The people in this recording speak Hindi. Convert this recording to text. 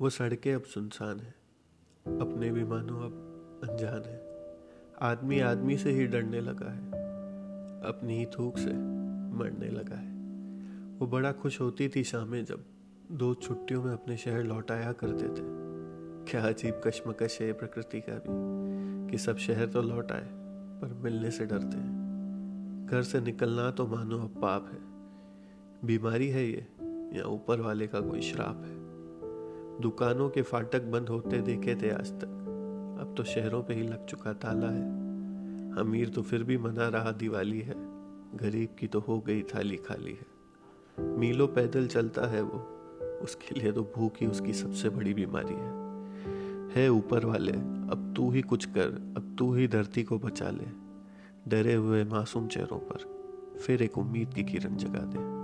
वो सड़कें अब सुनसान हैं। अपने भी मानो अब अनजान है। आदमी आदमी से ही डरने लगा है। अपनी ही थूक से मरने लगा है। वो बड़ा खुश होती थी शामें जब दो छुट्टियों में अपने शहर लौट आया करते थे। क्या अजीब कश्मकश है प्रकृति का भी, कि सब शहर तो लौट आए, पर मिलने से डरते हैं। घर से निकलना तो मानो अब पाप है। बीमारी है ये, या ऊपर वाले का कोई श्राप है। दुकानों के फाटक बंद होते देखे थे आज तक। अब तो शहरों पे ही लग चुका ताला है। अमीर तो फिर भी मना रहा, दिवाली है। गरीब की तो हो गई थाली खाली है। मीलों पैदल चलता है वो। उसके लिए तो भूख ही उसकी सबसे बड़ी बीमारी है। है ऊपर वाले, अब तू ही कुछ कर, अब तू ही धरती को बचा ले। डरे हुए मासूम चेहरों पर फिर एक उम्मीद की किरण जगा दे।